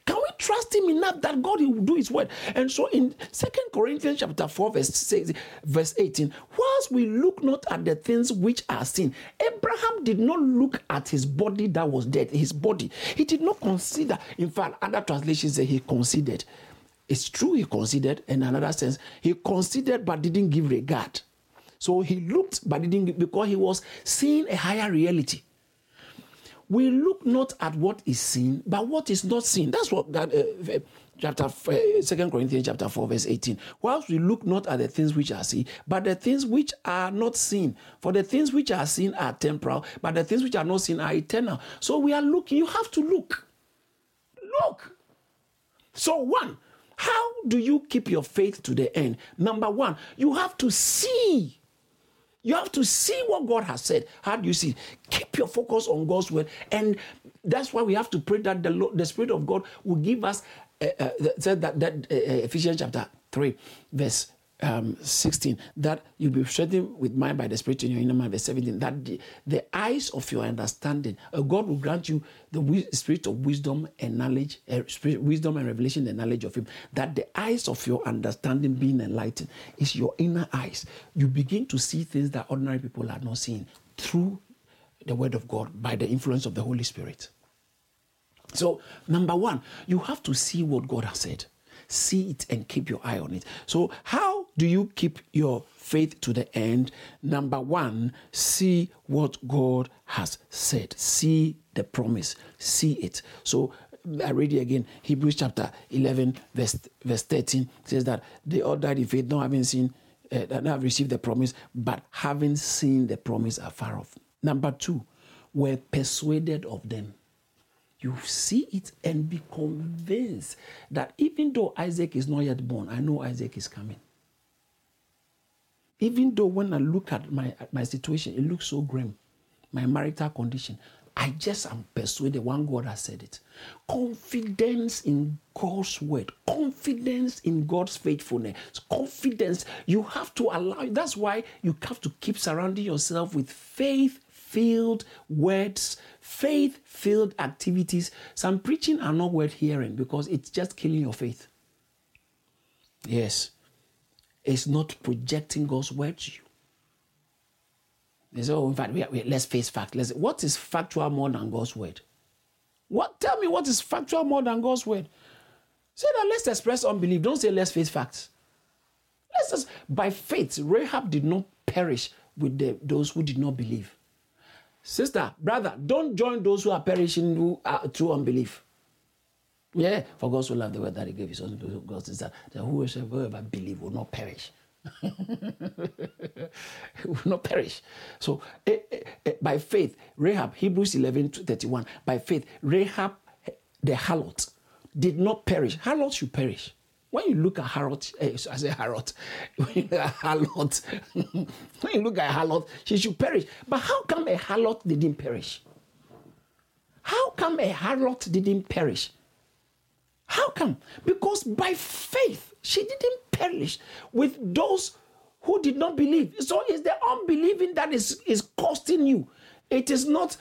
Can we trust him enough that God he will do his word? And so in Second Corinthians chapter 4, verse 6, verse 18, whilst we look not at the things which are seen, Abraham did not look at his body that was dead, his body. He did not consider, in fact, other translations say he considered. It's true he considered, in another sense, he considered but didn't give regard. So he looked but didn't because he was seeing a higher reality we look not at what is seen, but what is not seen. That's what that uh, chapter uh, Second Corinthians chapter four verse eighteen. Whilst we look not at the things which are seen, but the things which are not seen. For the things which are seen are temporal, but the things which are not seen are eternal. So we are looking. You have to look. Look. So one, how do you keep your faith to the end? Number one, you have to see you have to see what God has said. How do you see? Keep your focus on God's word. And that's why we have to pray that the, Lord, the Spirit of God will give us, uh, uh, said that, that uh, Ephesians chapter 3, verse um, 16 that you be strengthened with mind by the spirit in your inner man verse 17 that the, the eyes of your understanding uh, god will grant you the spirit of wisdom and knowledge uh, spirit, wisdom and revelation and knowledge of him that the eyes of your understanding being enlightened. Is your inner eyes. You begin to see things that ordinary people are not seeing through the word of god by the influence of the holy spirit. So number one you have to see what god has said. See it and keep your eye on it. So, how do you keep your faith to the end? Number one, see what God has said, see the promise, see it. So, I read it again. Hebrews chapter 11, verse, verse 13 says that they all died in faith, not having seen, uh, not have received the promise, but having seen the promise afar off. Number two, were persuaded of them you see it and be convinced that even though Isaac is not yet born, I know Isaac is coming. Even though when I look at my, at my situation, it looks so grim, my marital condition, I just am persuaded one God has said it. Confidence in God's word, confidence in God's faithfulness, confidence. You have to allow, that's why you have to keep surrounding yourself with faith filled words, faith filled activities. Some preaching are not worth hearing because it's just killing your faith. Yes, it's not projecting God's word to you. They say, oh, in fact, we, we, let's face fact. Let's, what is factual more than God's word? What? Tell me what is factual more than God's word. Say that let's express unbelief. Don't say let's face facts. Let's just, by faith, Rahab did not perish with the, those who did not believe. Sister, brother, don't join those who are perishing through unbelief. Yeah, for God so loved the word that He gave His Son to God is that, that whoever believe will not perish. [laughs] will not perish. So, eh, eh, eh, by faith, Rahab, Hebrews 11 to 31, by faith, Rahab, the harlot, did not perish. Harlot should perish. when you look at Harlot, eh, I say Harlot, [laughs] when you look at Harlot, [laughs] when you look at Harlot, she should perish. But how come a Harlot didn't perish? How come a harlot didn't perish? How come? Because by faith she didn't perish with those who did not believe. So it's the unbelieving that is, is costing you. It is not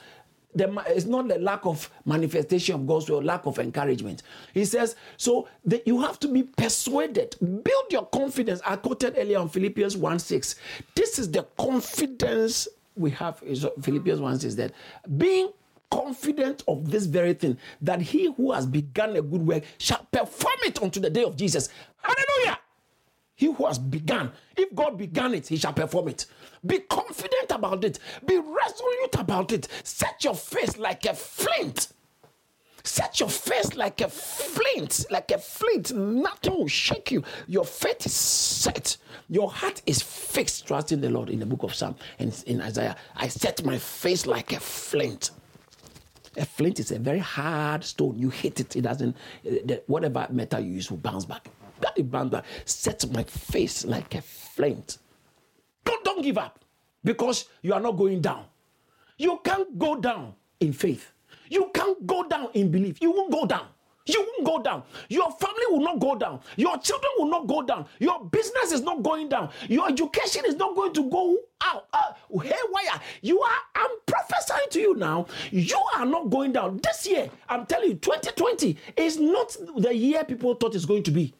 the it's not the lack of manifestation of God's will, lack of encouragement. He says, so that you have to be persuaded. Build your confidence. I quoted earlier on Philippians 1 6. This is the confidence we have. Philippians 1 6 that being confident of this very thing, that he who has begun a good work shall perform it unto the day of Jesus. Hallelujah. He who has begun, if God began it, he shall perform it. Be confident about it. Be resolute about it. Set your face like a flint. Set your face like a flint, like a flint. Nothing will shake you. Your faith is set. Your heart is fixed, trusting the Lord in the book of Psalm and in Isaiah. I set my face like a flint. A flint is a very hard stone. You hit it, it doesn't, uh, the, whatever metal you use will bounce back. That it bounce back. Set my face like a flint. Don't, don't give up because you are not going down. You can't go down in faith. You can't go down in belief. You won't go down. You won't go down. Your family will not go down. Your children will not go down. Your business is not going down. Your education is not going to go out. Uh, haywire. You are, I'm prophesying to you now. You are not going down. This year, I'm telling you, 2020 is not the year people thought it's going to be.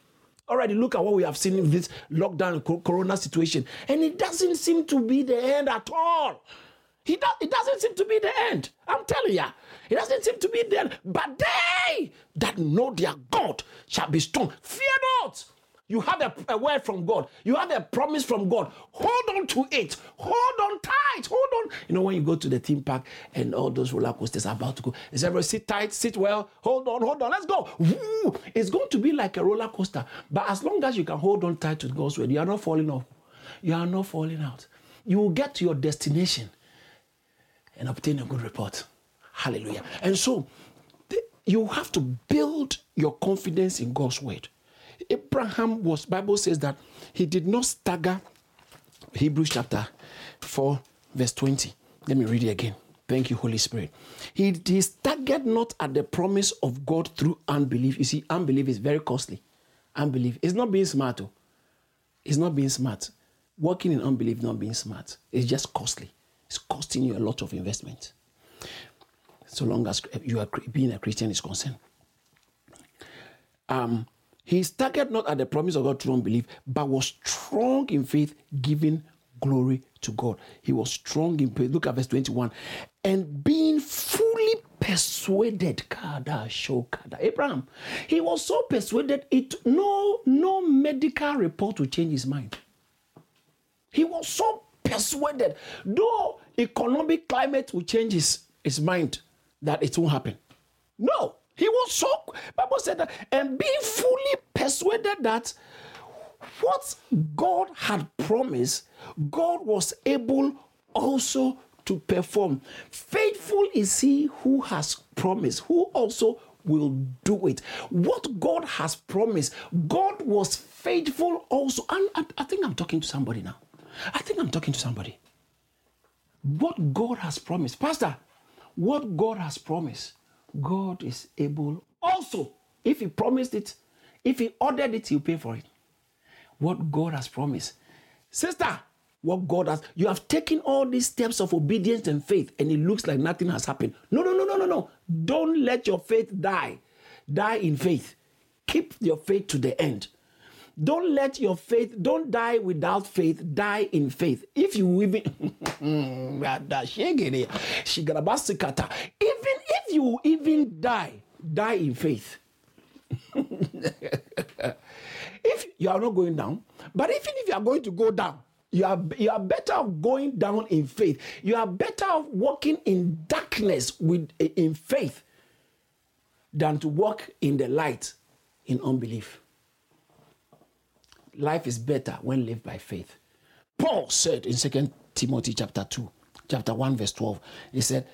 Already look at what we have seen in this lockdown corona situation. And it doesn't seem to be the end at all. He it doesn't seem to be the end. I'm telling you. It doesn't seem to be the end. But they that know their God shall be strong. Fear not. You have a, a, word from God. You have a promise from God. Hold on to it. Hold on tight. Hold on. You know, when you go to the theme park and all those roller coasters are about to go, is everybody sit tight, sit well, hold on, hold on, let's go. Woo! It's going to be like a roller coaster. But as long as you can hold on tight to God's word, you are not falling off. You are not falling out. You will get to your destination and obtain a good report. Hallelujah. And so you have to build your confidence in God's word. Abraham was, Bible says that he did not stagger. Hebrews chapter 4, verse 20. Let me read it again. Thank you, Holy Spirit. He, he staggered not at the promise of God through unbelief. You see, unbelief is very costly. Unbelief. It's not being smart. Oh. It's not being smart. Working in unbelief, not being smart. It's just costly. It's costing you a lot of investment. So long as you are being a Christian is concerned. Um, he staggered not at the promise of God through unbelief, but was strong in faith, giving glory to God. He was strong in faith. Look at verse 21. And being fully persuaded, Kada Shokada Abraham, he was so persuaded it no no medical report will change his mind. He was so persuaded, though economic climate will change his, his mind that it won't happen. No, he was so Bible said that, and being fully persuaded that what God had promised, God was able also to perform. Faithful is he who has promised, who also will do it. What God has promised, God was faithful also. And I, I think I'm talking to somebody now. I think I'm talking to somebody. What God has promised, Pastor, what God has promised, God is able also. If He promised it, if He ordered it, He'll pay for it. What God has promised. Sister, what God has, you have taken all these steps of obedience and faith, and it looks like nothing has happened. No, no, no, no, no, no. Don't let your faith die. Die in faith. Keep your faith to the end. Don't let your faith, don't die without faith, die in faith. If you even, [laughs] even if you even die, die in faith. [laughs] if you are not going down, but even if you are going to go down, you are, you are better going down in faith. You are better walking in darkness with in faith than to walk in the light in unbelief life is better when lived by faith. Paul said in Second Timothy chapter 2, chapter 1, verse 12, he said,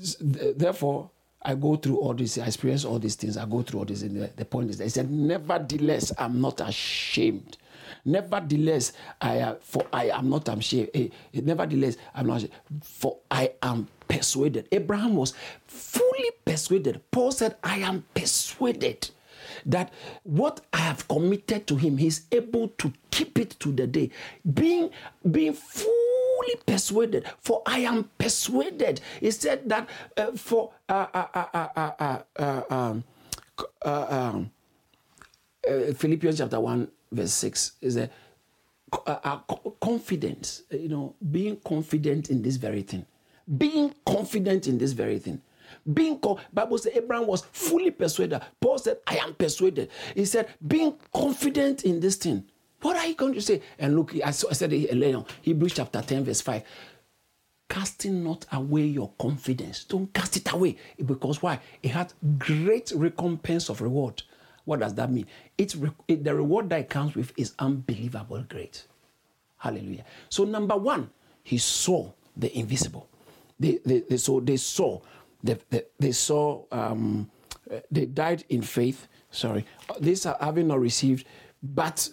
Therefore, I go through all this, I experience all these things, I go through all this. And the, the point is, he said, Nevertheless, I'm not ashamed. Nevertheless, I uh, for I am not ashamed. Eh, eh, nevertheless, I'm not ashamed, for I am persuaded. Abraham was fully persuaded. Paul said, I am persuaded that what I have committed to him, he's able to keep it to the day. Being, being fully persuaded, for I am persuaded. He said that uh, for uh, uh, um, um, Philippians chapter 1, verse 6 is a, a confidence, you know, being confident in this very thing. Being confident in this very thing. Being co- Bible says Abraham was fully persuaded. Paul said, I am persuaded. He said, being confident in this thing. What are you going to say? And look, I, said earlier, Hebrews chapter 10, verse 5. Casting not away your confidence. Don't cast it away. Because why? It had great recompense of reward. What does that mean? It's it, the reward that comes with is unbelievable great. Hallelujah. So, number one, he saw the invisible. They, they, they so they saw they, they, they saw, um, they died in faith. Sorry. These are having not received, but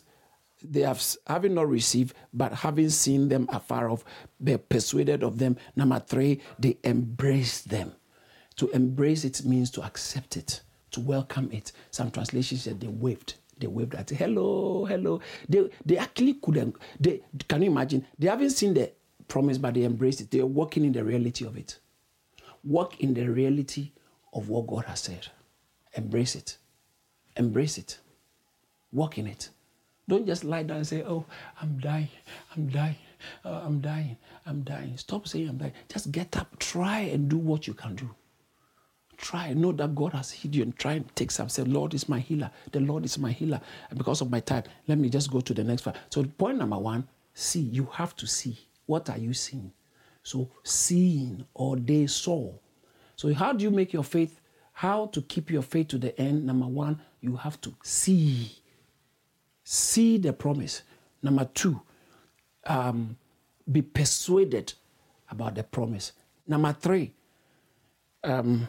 they have having not received, but having seen them afar off, they're persuaded of them. Number three, they embrace them. To embrace it means to accept it, to welcome it. Some translations said they waved. They waved at hello, hello. They they actually couldn't. They can you imagine? They haven't seen the promise, but they embraced it. They are walking in the reality of it. Walk in the reality of what God has said. Embrace it. Embrace it. Walk in it. Don't just lie down and say, Oh, I'm dying. I'm dying. Uh, I'm dying. I'm dying. Stop saying I'm dying. Just get up. Try and do what you can do. Try. Know that God has healed you and try and take some. Say, Lord is my healer. The Lord is my healer. And because of my time, let me just go to the next one. So, point number one see. You have to see. What are you seeing? So seeing or they saw. So how do you make your faith? How to keep your faith to the end? Number one, you have to see. See the promise. Number two, um, be persuaded about the promise. Number three, um,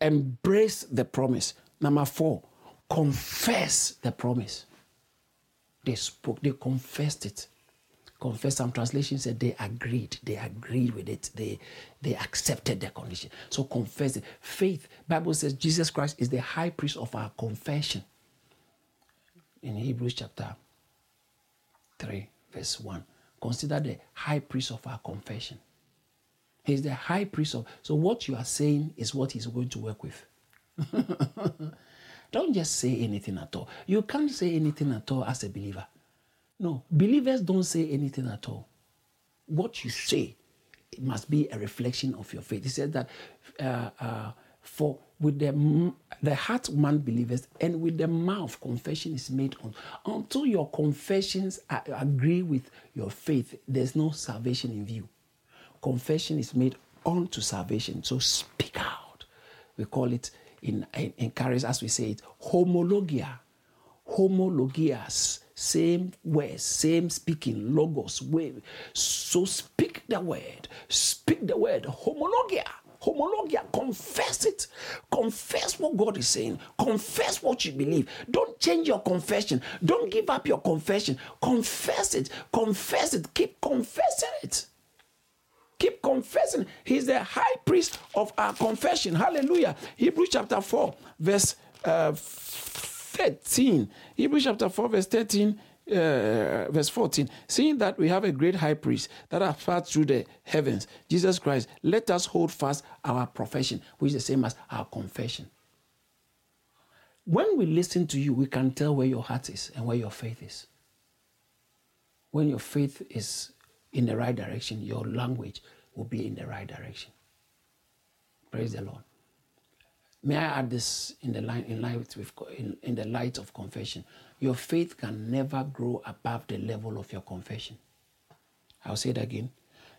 embrace the promise. Number four, confess the promise. They spoke, they confessed it confess some translations said they agreed they agreed with it. They they accepted the condition. So confess it. Faith bible says jesus christ is the high priest of our confession. In hebrews chapter 3 verse 1 consider the high priest of our confession. He's the high priest of so what you are saying is what he's going to work with. [laughs] Don't just say anything at all. You can't say anything at all as a believer no, believers don't say anything at all. What you say, it must be a reflection of your faith. He said that uh, uh, for with the the heart man believers and with the mouth confession is made on. Until your confessions agree with your faith, there's no salvation in view. Confession is made unto salvation. So speak out. We call it in, in, in as we say it, homologia. Homologias same words, same speaking, logos, way. So speak the word, speak the word, homologia. Homologia, confess it. Confess what God is saying. Confess what you believe. Don't change your confession. Don't give up your confession. Confess it. Confess it. Keep confessing it. Keep confessing. He's the high priest of our confession. Hallelujah. Hebrews chapter 4, verse uh, 13. Hebrews chapter 4, verse 13. Uh, verse 14, seeing that we have a great high priest that has passed through the heavens, Jesus Christ, let us hold fast our profession, which is the same as our confession. When we listen to you, we can tell where your heart is and where your faith is. When your faith is in the right direction, your language will be in the right direction. Praise the Lord. May I add this in the line in light with in, in the light of confession? Your faith can never grow above the level of your confession. I'll say it again.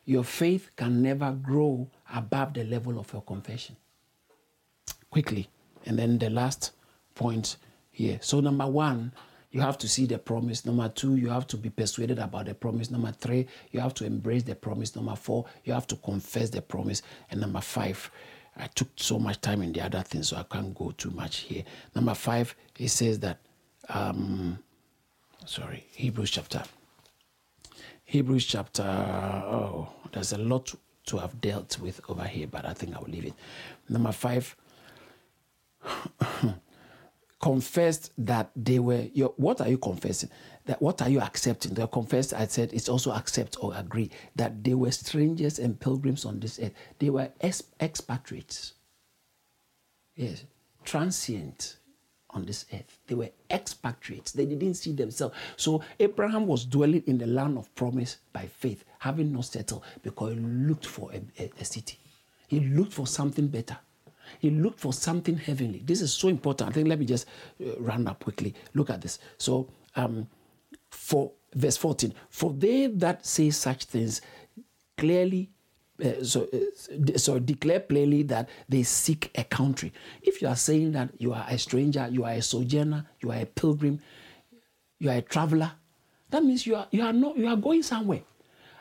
Your faith can never grow above the level of your confession. Quickly, and then the last point here. So number one, you have to see the promise. Number two, you have to be persuaded about the promise. Number three, you have to embrace the promise. Number four, you have to confess the promise. And number five, I took so much time in the other things, so I can't go too much here. Number five, he says that, um, sorry, Hebrews chapter. Hebrews chapter, oh, there's a lot to, have dealt with over here, but I think I will leave it. Number five, [coughs] confessed that they were your, what are you confessing that what are you accepting they confessed i said it's also accept or agree that they were strangers and pilgrims on this earth they were ex- expatriates yes transient on this earth they were expatriates they didn't see themselves so abraham was dwelling in the land of promise by faith having not settled because he looked for a, a, a city he looked for something better he looked for something heavenly. This is so important. I think let me just uh, run up quickly. Look at this. So, um, for verse 14, for they that say such things clearly uh, so, uh, so declare plainly that they seek a country. If you are saying that you are a stranger, you are a sojourner, you are a pilgrim, you are a traveler, that means you are you are not you are going somewhere.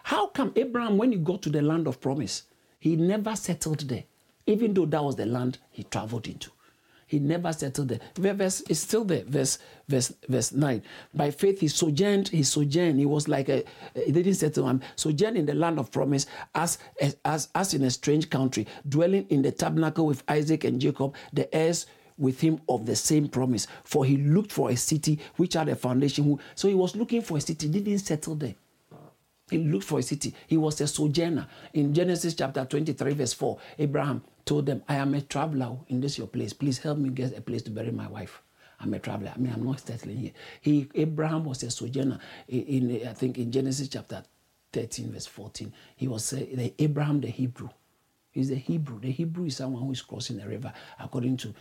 How come Abraham, when he got to the land of promise, he never settled there? even though that was the land he traveled into. He never settled there. Verse is still there. Verse verse verse nine. By faith he sojourned. He sojourned. He was like a. He didn't settle. Um, sojourned in the land of promise, as as as in a strange country, dwelling in the tabernacle with Isaac and Jacob, the heirs with him of the same promise. For he looked for a city which had a foundation. So he was looking for a city. Didn't settle there. He looked for a city. He was a sojourner. In Genesis chapter 23, verse 4, Abraham told them, I am a traveler in this your place. Please help me get a place to bury my wife. I'm a traveler. I mean, I'm not settling here. He Abraham was a sojourner. In, in I think in Genesis chapter 13, verse 14, he was uh, the Abraham the Hebrew. He's the Hebrew. The Hebrew is someone who is crossing the river, according to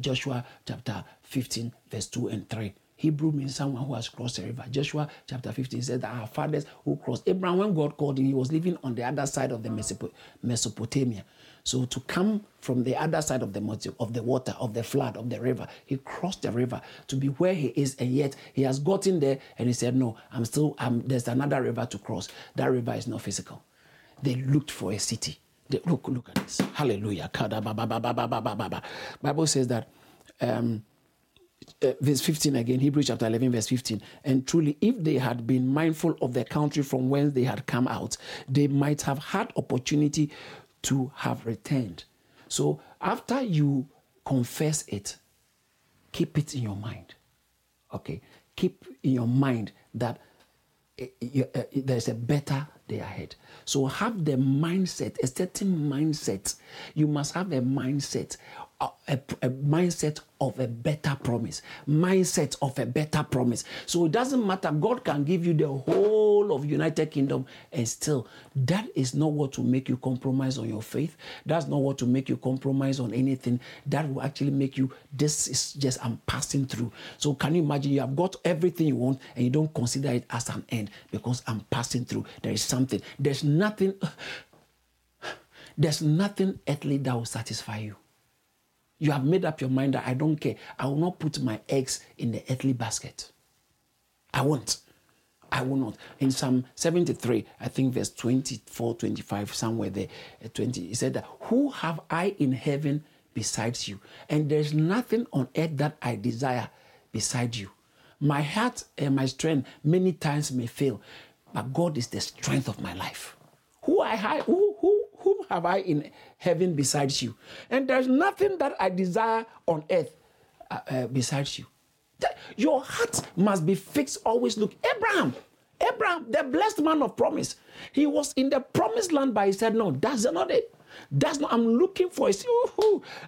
Joshua chapter 15, verse 2 and 3. Hebrew means someone who has crossed the river. Joshua chapter 15 says that our fathers who crossed. Abraham, when God called him, he was living on the other side of the Mesopotamia. So to come from the other side of the of the water, of the flood, of the river, he crossed the river to be where he is, and yet he has gotten there and he said, "No, I'm still. I'm, there's another river to cross. That river is not physical." They looked for a city. They, look, look at this. Hallelujah. Bible says that. Um, uh, verse 15 again, Hebrews chapter 11, verse 15. And truly, if they had been mindful of the country from whence they had come out, they might have had opportunity to have returned. So after you confess it, keep it in your mind. Okay? Keep in your mind that uh, uh, there's a better day ahead. So have the mindset, a certain mindset. You must have a mindset a, a, mindset of a better promise. Mindset of a better promise. So it doesn't matter. God can give you the whole of united kingdom and still that is not what to make you compromise on your faith. That's not what to make you compromise on anything. That will actually make you this is just i'm passing through. So can you imagine? You have got everything you want and you don't consider it as an end because i'm passing through. There is something. There's nothing [sighs] there's nothing earthly that will satisfy you you have made up your mind that I don't care. I will not put my eggs in the earthly basket. I won't. I will not. In Psalm 73, I think verse 24, 25, somewhere there, uh, 20, he said that, Who have I in heaven besides you? And there's nothing on earth that I desire beside you. My heart and my strength many times may fail, but God is the strength of my life. Who I who who have I in heaven besides you? And there's nothing that I desire on earth uh, uh, besides you. Your heart must be fixed always. Look, Abraham, Abraham, the blessed man of promise, he was in the promised land, but he said, No, that's not it. That's not, I'm looking for.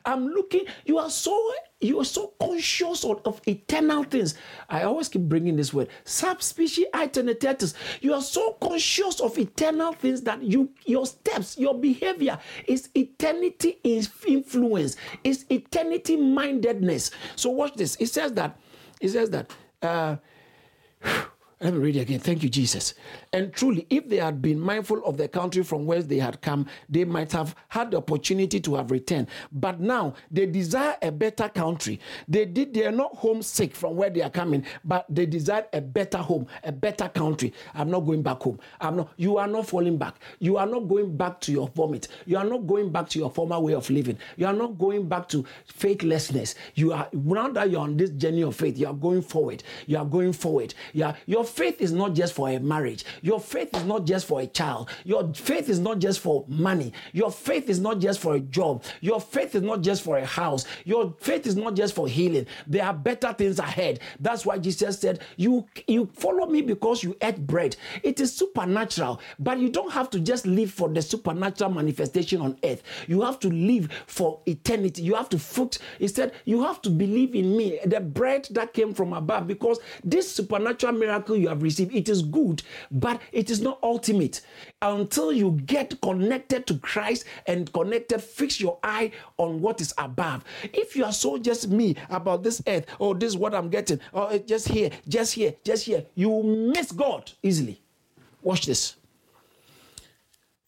I'm looking, you are so you are so conscious of, of, eternal things. I always keep bringing this word. Sub specie aeternitatis. You are so conscious of eternal things that you your steps, your behavior is eternity influence, is eternity mindedness. So watch this. It says that, it says that uh, [sighs] Let me read it again. Thank you, Jesus. And truly, if they had been mindful of the country from whence they had come, they might have had the opportunity to have returned. But now they desire a better country. They did. They are not homesick from where they are coming, but they desire a better home, a better country. I'm not going back home. I'm not. You are not falling back. You are not going back to your vomit. You are not going back to your former way of living. You are not going back to faithlessness. You are now that you're on this journey of faith. You are going forward. You are going forward. You your faith is not just for a marriage. Your faith is not just for a child. Your faith is not just for money. Your faith is not just for a job. Your faith is not just for a house. Your faith is not just for healing. There are better things ahead. That's why Jesus said, "You you follow me because you ate bread." It is supernatural, but you don't have to just live for the supernatural manifestation on earth. You have to live for eternity. You have to foot. He said, "You have to believe in me, the bread that came from above, because this supernatural miracle you have received, it is good, but it is not ultimate. Until you get connected to Christ and connected, fix your eye on what is above. If you are so just me about this earth, oh, this is what I'm getting, oh, eh, just here, just here, just here, you miss God easily. Watch this.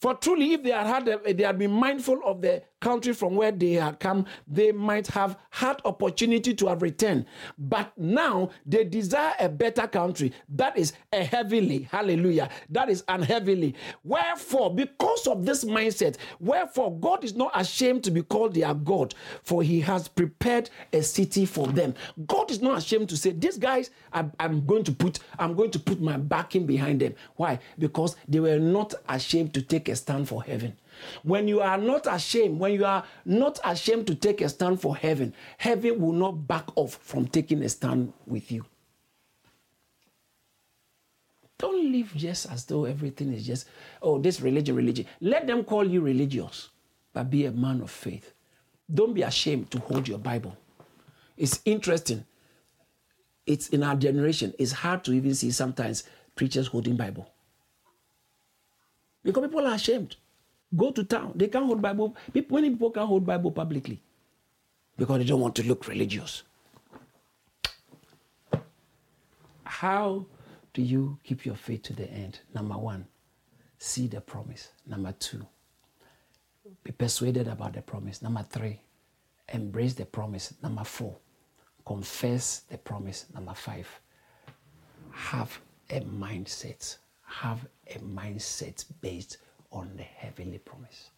For truly, if they had had, they had been mindful of the country from where they had come, they might have had opportunity to have returned. But now they desire a better country. That is a heavenly, hallelujah. That is an heavenly. Wherefore, because of this mindset, wherefore God is not ashamed to be called their God, for he has prepared a city for them. God is not ashamed to say, These guys, I'm, I'm going to put, I'm going to put my backing behind them. Why? Because they were not ashamed to take a stand for heaven. When you are not ashamed, when you are not ashamed to take a stand for heaven, heaven will not back off from taking a stand with you. Don't live just as though everything is just, oh, this religion, religion. Let them call you religious, but be a man of faith. Don't be ashamed to hold your Bible. It's interesting. It's in our generation, it's hard to even see sometimes preachers holding Bible. Because people are ashamed. Go to town. They can't hold Bible. People, many people can't hold Bible publicly because they don't want to look religious. How do you keep your faith to the end? Number one, see the promise. Number two, be persuaded about the promise. Number three, embrace the promise. Number four, confess the promise. Number five, have a mindset. Have a mindset based on the heavenly promise.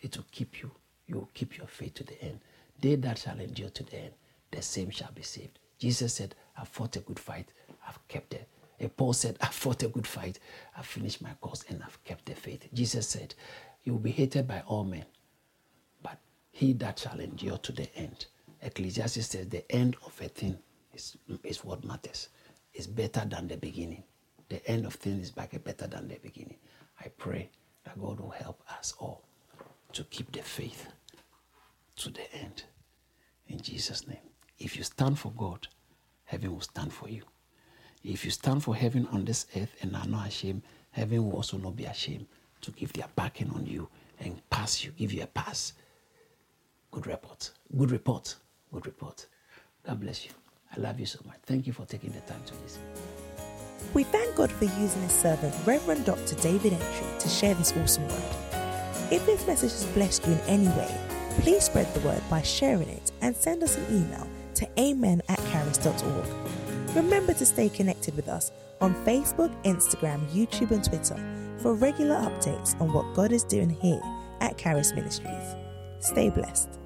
It will keep you. You will keep your faith to the end. They that shall endure to the end, the same shall be saved. Jesus said, I've fought a good fight. I've kept it. And Paul said, I've fought a good fight. I've finished my course and I've kept the faith. Jesus said, You will be hated by all men, but he that shall endure to the end. Ecclesiastes says, The end of a thing is, is what matters. It's better than the beginning. The end of things is better than the beginning. I pray that God will help us all to keep the faith to the end. In Jesus' name. If you stand for God, heaven will stand for you. If you stand for heaven on this earth and are not ashamed, heaven will also not be ashamed to give their backing on you and pass you, give you a pass. Good report. Good report. Good report. God bless you. I love you so much. Thank you for taking the time to listen. We thank God for using his servant, Reverend Dr. David Entry, to share this awesome word. If this message has blessed you in any way, please spread the word by sharing it and send us an email to amen at charis.org. Remember to stay connected with us on Facebook, Instagram, YouTube, and Twitter for regular updates on what God is doing here at Charis Ministries. Stay blessed.